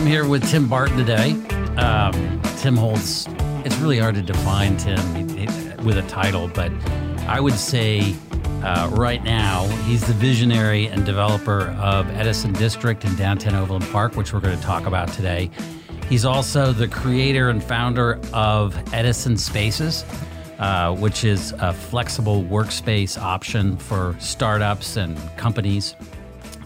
I'm here with Tim Barton today. Um, Tim holds, it's really hard to define Tim with a title, but I would say uh, right now he's the visionary and developer of Edison District in downtown Overland Park, which we're going to talk about today. He's also the creator and founder of Edison Spaces, uh, which is a flexible workspace option for startups and companies.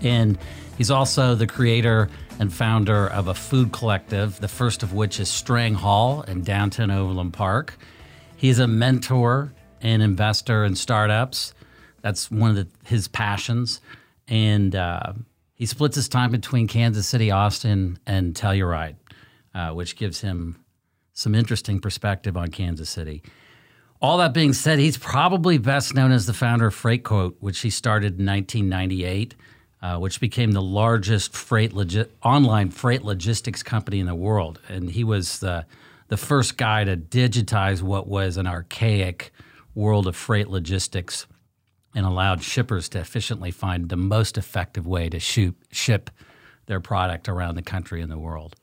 And he's also the creator and founder of a food collective, the first of which is Strang Hall in downtown Overland Park. He's a mentor and investor in startups. That's one of the, his passions. And uh, he splits his time between Kansas City, Austin, and Telluride, uh, which gives him some interesting perspective on Kansas City. All that being said, he's probably best known as the founder of FreightQuote, which he started in 1998 uh, which became the largest freight logi- online freight logistics company in the world. And he was the, the first guy to digitize what was an archaic world of freight logistics and allowed shippers to efficiently find the most effective way to shoot, ship their product around the country and the world.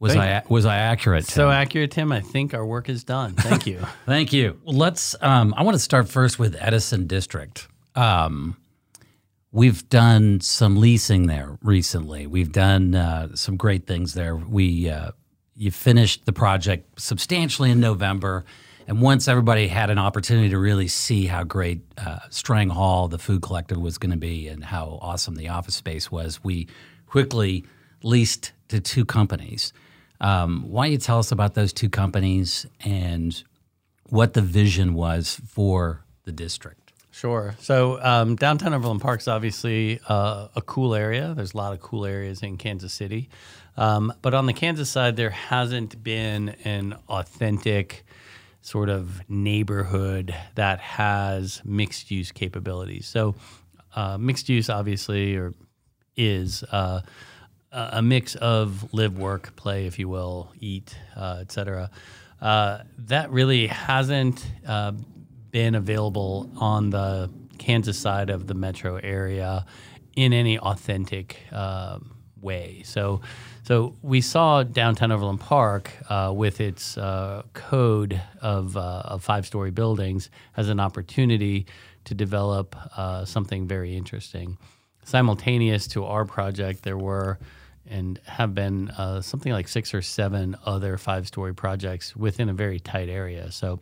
Was I was I accurate? Tim? So accurate, Tim. I think our work is done. Thank you. Thank you. Well, let's. Um, I want to start first with Edison District. Um, We've done some leasing there recently. We've done uh, some great things there. We uh, you finished the project substantially in November, and once everybody had an opportunity to really see how great uh, Strang Hall, the food collective, was going to be, and how awesome the office space was, we quickly leased to two companies. Um, why don't you tell us about those two companies and what the vision was for the district? Sure. So um, downtown Overland Park is obviously uh, a cool area. There's a lot of cool areas in Kansas City. Um, but on the Kansas side, there hasn't been an authentic sort of neighborhood that has mixed use capabilities. So uh, mixed use, obviously, or is uh, a mix of live, work, play, if you will, eat, uh, et. Uh, that really hasn't uh, been available on the Kansas side of the metro area in any authentic uh, way. So, so we saw downtown Overland Park uh, with its uh, code of, uh, of five-story buildings as an opportunity to develop uh, something very interesting. Simultaneous to our project, there were and have been uh, something like six or seven other five-story projects within a very tight area. So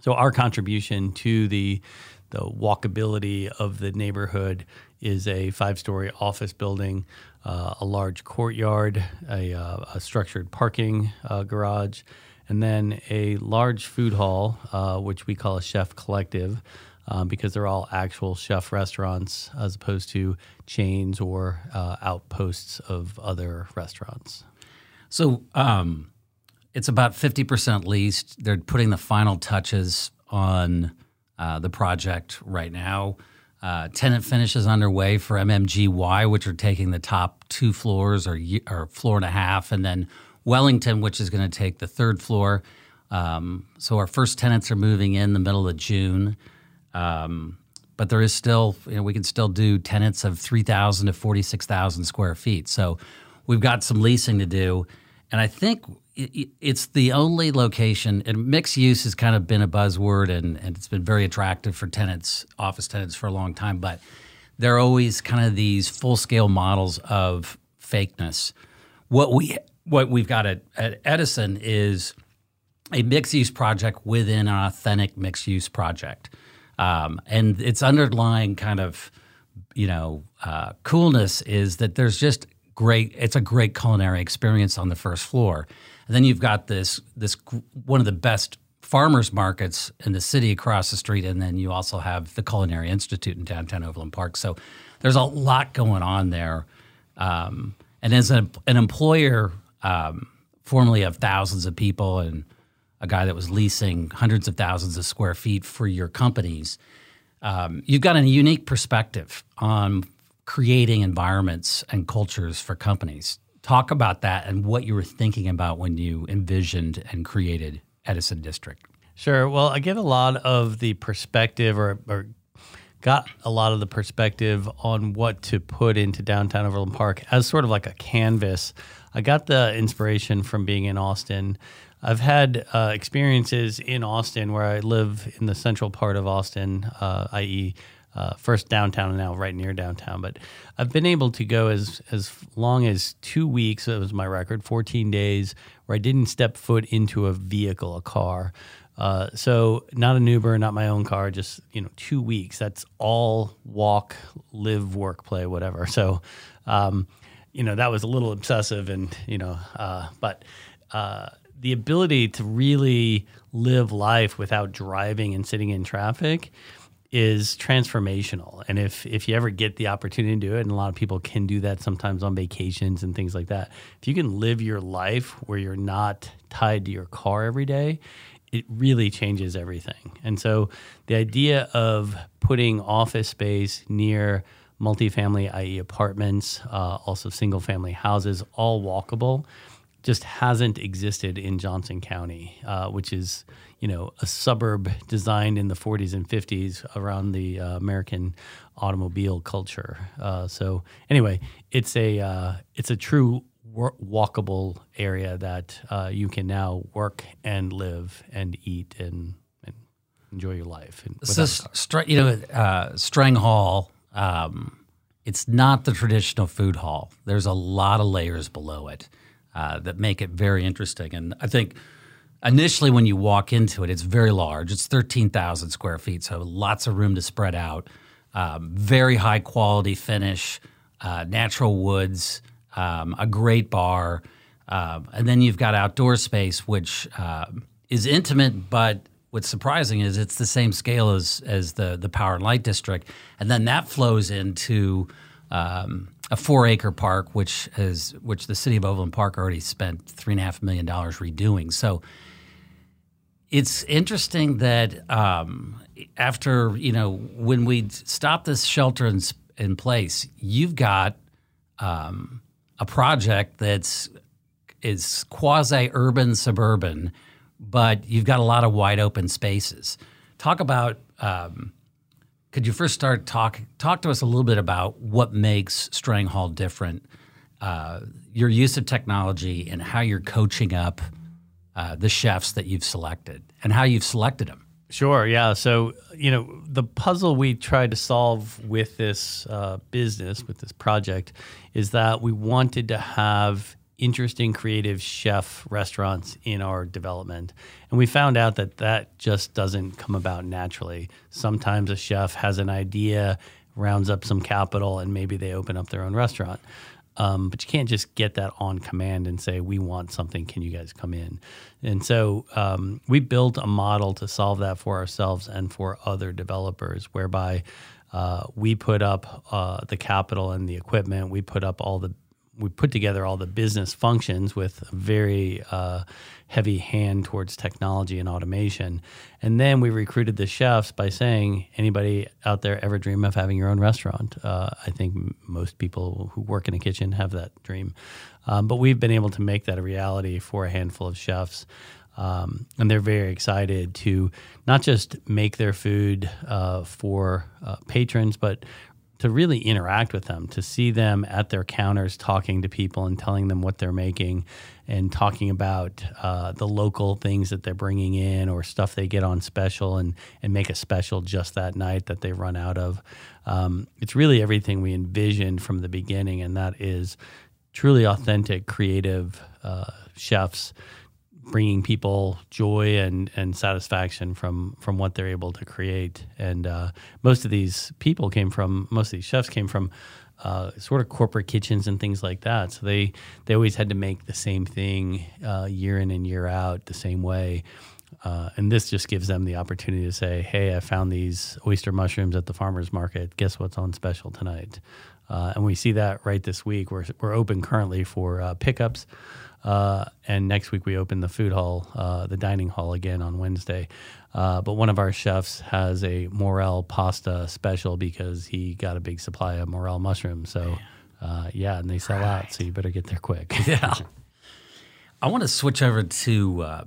so our contribution to the the walkability of the neighborhood is a five-story office building, uh, a large courtyard, a, uh, a structured parking uh, garage, and then a large food hall, uh, which we call a chef collective. Um, because they're all actual chef restaurants as opposed to chains or uh, outposts of other restaurants. So, um, it's about 50% leased. They're putting the final touches on uh, the project right now. Uh, tenant finish is underway for MMGY, which are taking the top two floors or, or floor and a half, and then Wellington, which is going to take the third floor. Um, so our first tenants are moving in the middle of June. Um, but there is still, you know, we can still do tenants of 3,000 to 46,000 square feet. So we've got some leasing to do. And I think it's the only location, and mixed use has kind of been a buzzword, and, and it's been very attractive for tenants, office tenants, for a long time. But there are always kind of these full scale models of fakeness. What we what we've got at, at Edison is a mixed use project within an authentic mixed use project, um, and its underlying kind of you know uh, coolness is that there's just great. It's a great culinary experience on the first floor, and then you've got this this one of the best farmers markets in the city across the street, and then you also have the Culinary Institute in downtown Overland Park. So there's a lot going on there. Um, and as a, an employer, um, formerly of thousands of people, and a guy that was leasing hundreds of thousands of square feet for your companies, um, you've got a unique perspective on creating environments and cultures for companies. Talk about that and what you were thinking about when you envisioned and created Edison District. Sure. Well, I get a lot of the perspective or, or got a lot of the perspective on what to put into downtown Overland Park as sort of like a canvas. I got the inspiration from being in Austin. I've had uh, experiences in Austin where I live in the central part of Austin, uh, i.e., uh, first downtown and now right near downtown. But I've been able to go as as long as two weeks. That was my record, 14 days, where I didn't step foot into a vehicle, a car. Uh, so not an Uber, not my own car, just you know two weeks. That's all walk, live, work, play, whatever. So, um, you know that was a little obsessive, and you know, uh, but uh, the ability to really live life without driving and sitting in traffic is transformational. And if if you ever get the opportunity to do it, and a lot of people can do that sometimes on vacations and things like that, if you can live your life where you're not tied to your car every day, it really changes everything. And so the idea of putting office space near multifamily, i.e., apartments, uh, also single family houses, all walkable, just hasn't existed in Johnson County, uh, which is you know a suburb designed in the 40s and 50s around the uh, American automobile culture. Uh, so anyway, it's a uh, it's a true walkable area that uh, you can now work and live and eat and, and enjoy your life. And so, str- you know, uh, Strang Hall. Um, it's not the traditional food hall. There's a lot of layers below it uh, that make it very interesting. And I think initially when you walk into it, it's very large. It's 13,000 square feet, so lots of room to spread out. Um, very high quality finish, uh, natural woods, um, a great bar. Uh, and then you've got outdoor space, which uh, is intimate, but what's surprising is it's the same scale as, as the, the Power and Light District. And then that flows into um, a four acre park, which is which the city of Overland Park already spent three and a half million dollars redoing. So it's interesting that um, after you know when we stop this shelter in, in place, you've got um, a project that's is quasi urban suburban, but you've got a lot of wide open spaces. Talk about um, could you first start talk talk to us a little bit about what makes Strang Hall different, uh, your use of technology, and how you're coaching up uh, the chefs that you've selected, and how you've selected them. Sure. Yeah. So you know the puzzle we tried to solve with this uh, business, with this project, is that we wanted to have interesting creative chef restaurants in our development. And we found out that that just doesn't come about naturally. Sometimes a chef has an idea, rounds up some capital, and maybe they open up their own restaurant. Um, but you can't just get that on command and say, we want something, can you guys come in? And so um, we built a model to solve that for ourselves and for other developers, whereby uh, we put up uh, the capital and the equipment, we put up all the we put together all the business functions with a very uh, heavy hand towards technology and automation. And then we recruited the chefs by saying, anybody out there ever dream of having your own restaurant? Uh, I think most people who work in a kitchen have that dream. Um, but we've been able to make that a reality for a handful of chefs. Um, and they're very excited to not just make their food uh, for uh, patrons, but to really interact with them, to see them at their counters talking to people and telling them what they're making and talking about uh, the local things that they're bringing in or stuff they get on special and, and make a special just that night that they run out of. Um, it's really everything we envisioned from the beginning, and that is truly authentic, creative uh, chefs bringing people joy and, and satisfaction from from what they're able to create. And uh, most of these people came from most of these chefs came from uh, sort of corporate kitchens and things like that. So they they always had to make the same thing uh, year in and year out the same way. Uh, and this just gives them the opportunity to say, "Hey, I found these oyster mushrooms at the farmers market. Guess what's on special tonight?" Uh, and we see that right this week. We're we're open currently for uh, pickups. Uh, and next week we open the food hall, uh, the dining hall again on Wednesday. Uh, but one of our chefs has a morel pasta special because he got a big supply of morel mushrooms. So, uh, yeah, and they sell right. out. So you better get there quick. yeah. I want to switch over to uh,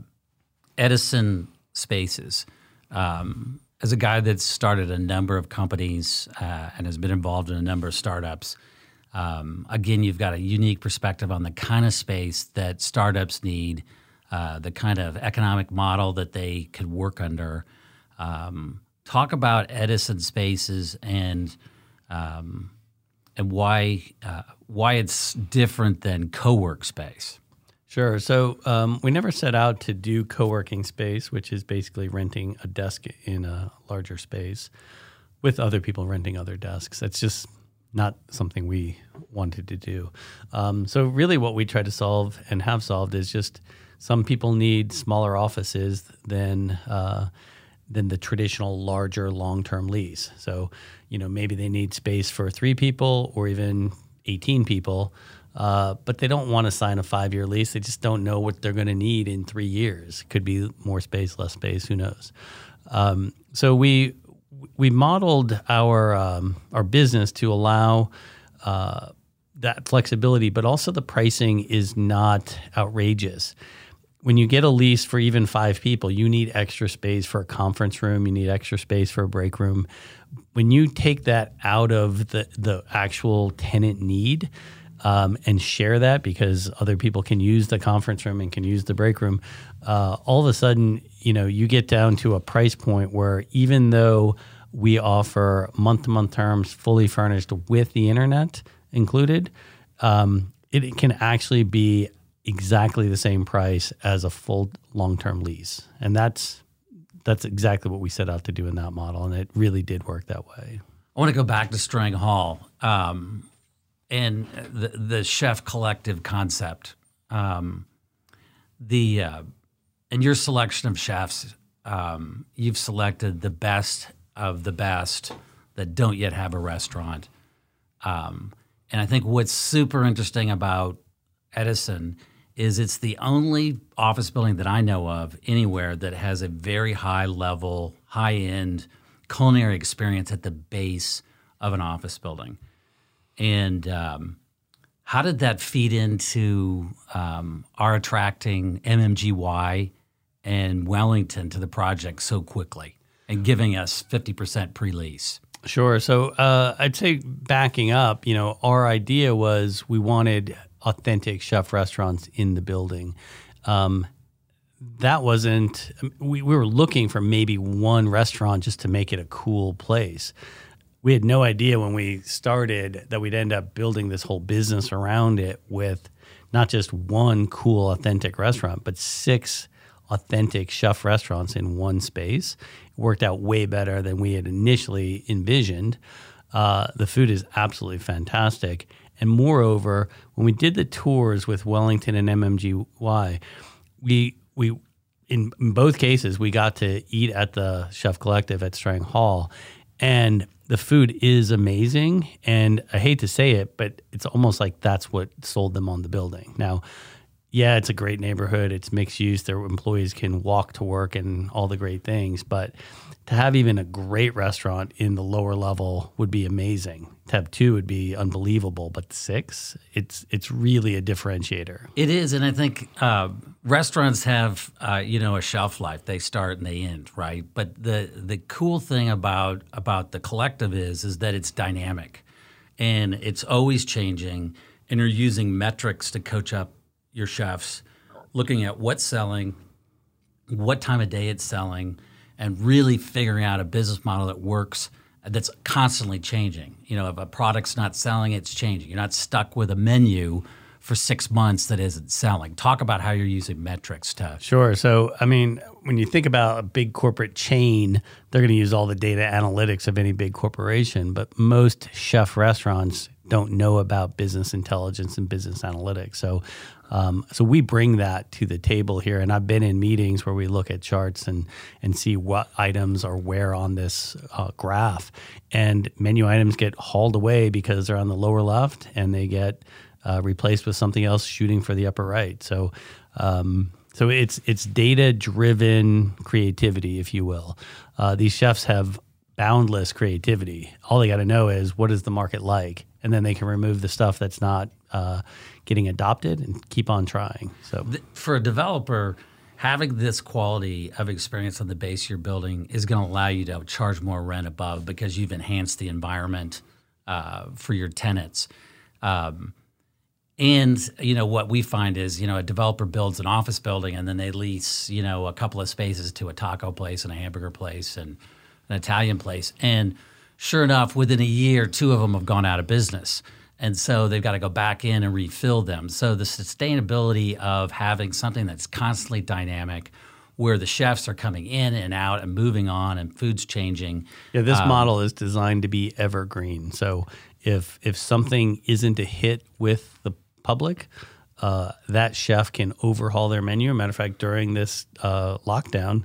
Edison Spaces. Um, as a guy that's started a number of companies uh, and has been involved in a number of startups, um, again, you've got a unique perspective on the kind of space that startups need, uh, the kind of economic model that they could work under. Um, talk about Edison Spaces and um, and why uh, why it's different than co-work space. Sure. So um, we never set out to do co-working space, which is basically renting a desk in a larger space with other people renting other desks. That's just not something we wanted to do. Um, so really, what we try to solve and have solved is just some people need smaller offices than. Uh, than the traditional larger long-term lease. So, you know, maybe they need space for three people or even 18 people, uh, but they don't want to sign a five year lease. They just don't know what they're going to need in three years. Could be more space, less space, who knows? Um, so we we modeled our um, our business to allow uh, that flexibility, but also the pricing is not outrageous. When you get a lease for even five people, you need extra space for a conference room. You need extra space for a break room. When you take that out of the the actual tenant need, um, and share that because other people can use the conference room and can use the break room, uh, all of a sudden, you know, you get down to a price point where even though we offer month to month terms fully furnished with the internet included, um, it, it can actually be exactly the same price as a full long term lease. And that's that's exactly what we set out to do in that model, and it really did work that way. I want to go back to Strang Hall. Um, and the, the chef collective concept. Um, the uh, and your selection of chefs, um, you've selected the best of the best that don't yet have a restaurant. Um, and I think what's super interesting about Edison is it's the only office building that I know of anywhere that has a very high level, high end culinary experience at the base of an office building. And um, how did that feed into um, our attracting MMGY and Wellington to the project so quickly and giving us 50% pre lease? Sure. So uh, I'd say backing up, you know, our idea was we wanted authentic chef restaurants in the building. Um, that wasn't, we, we were looking for maybe one restaurant just to make it a cool place we had no idea when we started that we'd end up building this whole business around it with not just one cool, authentic restaurant, but six authentic chef restaurants in one space. It worked out way better than we had initially envisioned. Uh, the food is absolutely fantastic. And moreover, when we did the tours with Wellington and MMGY, we we in, in both cases we got to eat at the Chef Collective at Strang Hall, and the food is amazing. And I hate to say it, but it's almost like that's what sold them on the building. Now, yeah, it's a great neighborhood. It's mixed use. Their employees can walk to work and all the great things. But to have even a great restaurant in the lower level would be amazing. To have two would be unbelievable. But six, it's it's really a differentiator. It is, and I think uh, restaurants have uh, you know a shelf life. They start and they end, right? But the the cool thing about about the collective is is that it's dynamic, and it's always changing. And you're using metrics to coach up your chefs, looking at what's selling, what time of day it's selling, and really figuring out a business model that works that's constantly changing. You know, if a product's not selling, it's changing. You're not stuck with a menu for six months that isn't selling. Talk about how you're using metrics to. Sure. So, I mean, when you think about a big corporate chain, they're going to use all the data analytics of any big corporation, but most chef restaurants don't know about business intelligence and business analytics. So, um, so we bring that to the table here, and I've been in meetings where we look at charts and and see what items are where on this uh, graph, and menu items get hauled away because they're on the lower left, and they get uh, replaced with something else shooting for the upper right. So. Um, so it's it's data driven creativity, if you will. Uh, these chefs have boundless creativity. All they got to know is what is the market like, and then they can remove the stuff that's not uh, getting adopted and keep on trying. So for a developer, having this quality of experience on the base you're building is going to allow you to charge more rent above because you've enhanced the environment uh, for your tenants. Um, and you know what we find is you know a developer builds an office building and then they lease you know a couple of spaces to a taco place and a hamburger place and an Italian place and sure enough within a year two of them have gone out of business and so they've got to go back in and refill them. So the sustainability of having something that's constantly dynamic where the chefs are coming in and out and moving on and food's changing yeah this um, model is designed to be evergreen. So if if something isn't a hit with the public, uh, that chef can overhaul their menu. Matter of fact, during this uh, lockdown,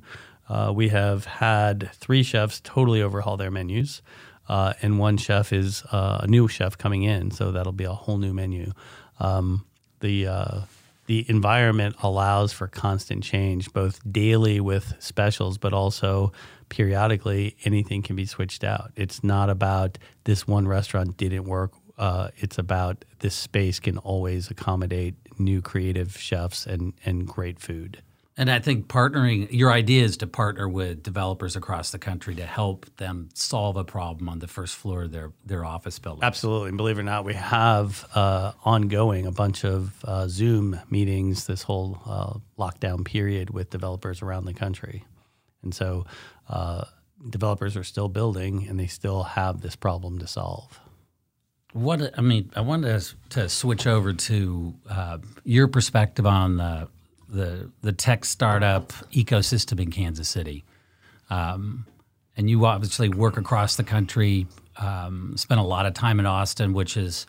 uh, we have had three chefs totally overhaul their menus, uh, and one chef is uh, a new chef coming in, so that'll be a whole new menu. Um, the uh, the environment allows for constant change, both daily with specials, but also periodically anything can be switched out. It's not about this one restaurant didn't work uh, it's about this space can always accommodate new creative chefs and, and great food. And I think partnering, your idea is to partner with developers across the country to help them solve a problem on the first floor of their, their office building. Absolutely. And believe it or not, we have uh, ongoing a bunch of uh, Zoom meetings this whole uh, lockdown period with developers around the country. And so uh, developers are still building and they still have this problem to solve. What I mean, I wanted to, to switch over to uh, your perspective on the, the, the tech startup ecosystem in Kansas City, um, and you obviously work across the country. Um, spent a lot of time in Austin, which is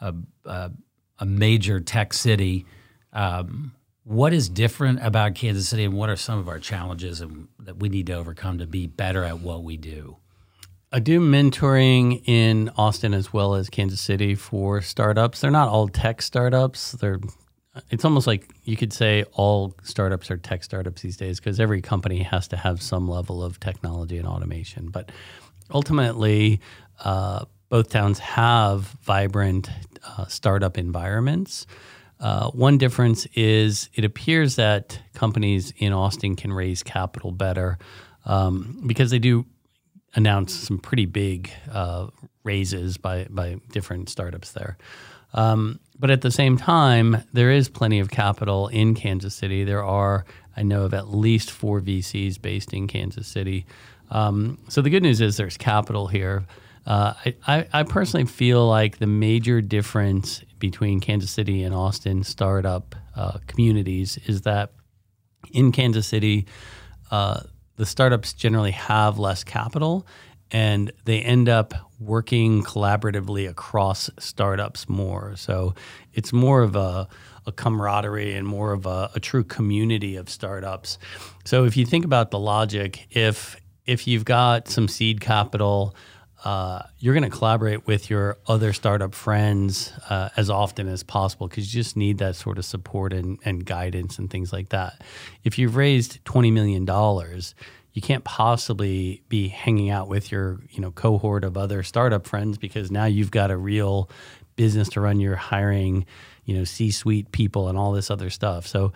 a, a, a major tech city. Um, what is different about Kansas City, and what are some of our challenges and, that we need to overcome to be better at what we do? I do mentoring in Austin as well as Kansas City for startups. They're not all tech startups. They're it's almost like you could say all startups are tech startups these days because every company has to have some level of technology and automation. But ultimately, uh, both towns have vibrant uh, startup environments. Uh, one difference is it appears that companies in Austin can raise capital better um, because they do announce some pretty big uh, raises by by different startups there. Um, but at the same time, there is plenty of capital in Kansas City. There are, I know of at least four VCs based in Kansas City. Um, so the good news is there's capital here. Uh, I, I, personally feel like the major difference between Kansas City and Austin startup uh, communities is that in Kansas City, uh, the startups generally have less capital and they end up working collaboratively across startups more. So it's more of a, a camaraderie and more of a, a, true community of startups. So if you think about the logic, if if you've got some seed capital, uh, you're going to collaborate with your other startup friends uh, as often as possible because you just need that sort of support and, and guidance and things like that. If you've raised $20 million, you can't possibly be hanging out with your you know cohort of other startup friends because now you've got a real business to run. You're hiring you know C-suite people and all this other stuff. So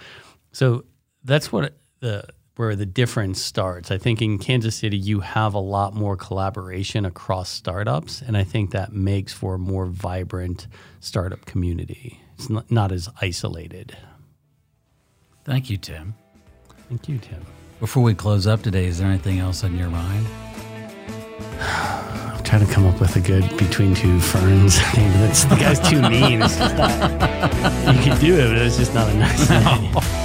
so that's what the where the difference starts. I think in Kansas City, you have a lot more collaboration across startups, and I think that makes for a more vibrant startup community. It's not, not as isolated. Thank you, Tim. Thank you, Tim. Before we close up today, is there anything else on your mind? I'm trying to come up with a good between two ferns. That's, the guy's too mean. It's just not, you could do it, but it's just not a nice name.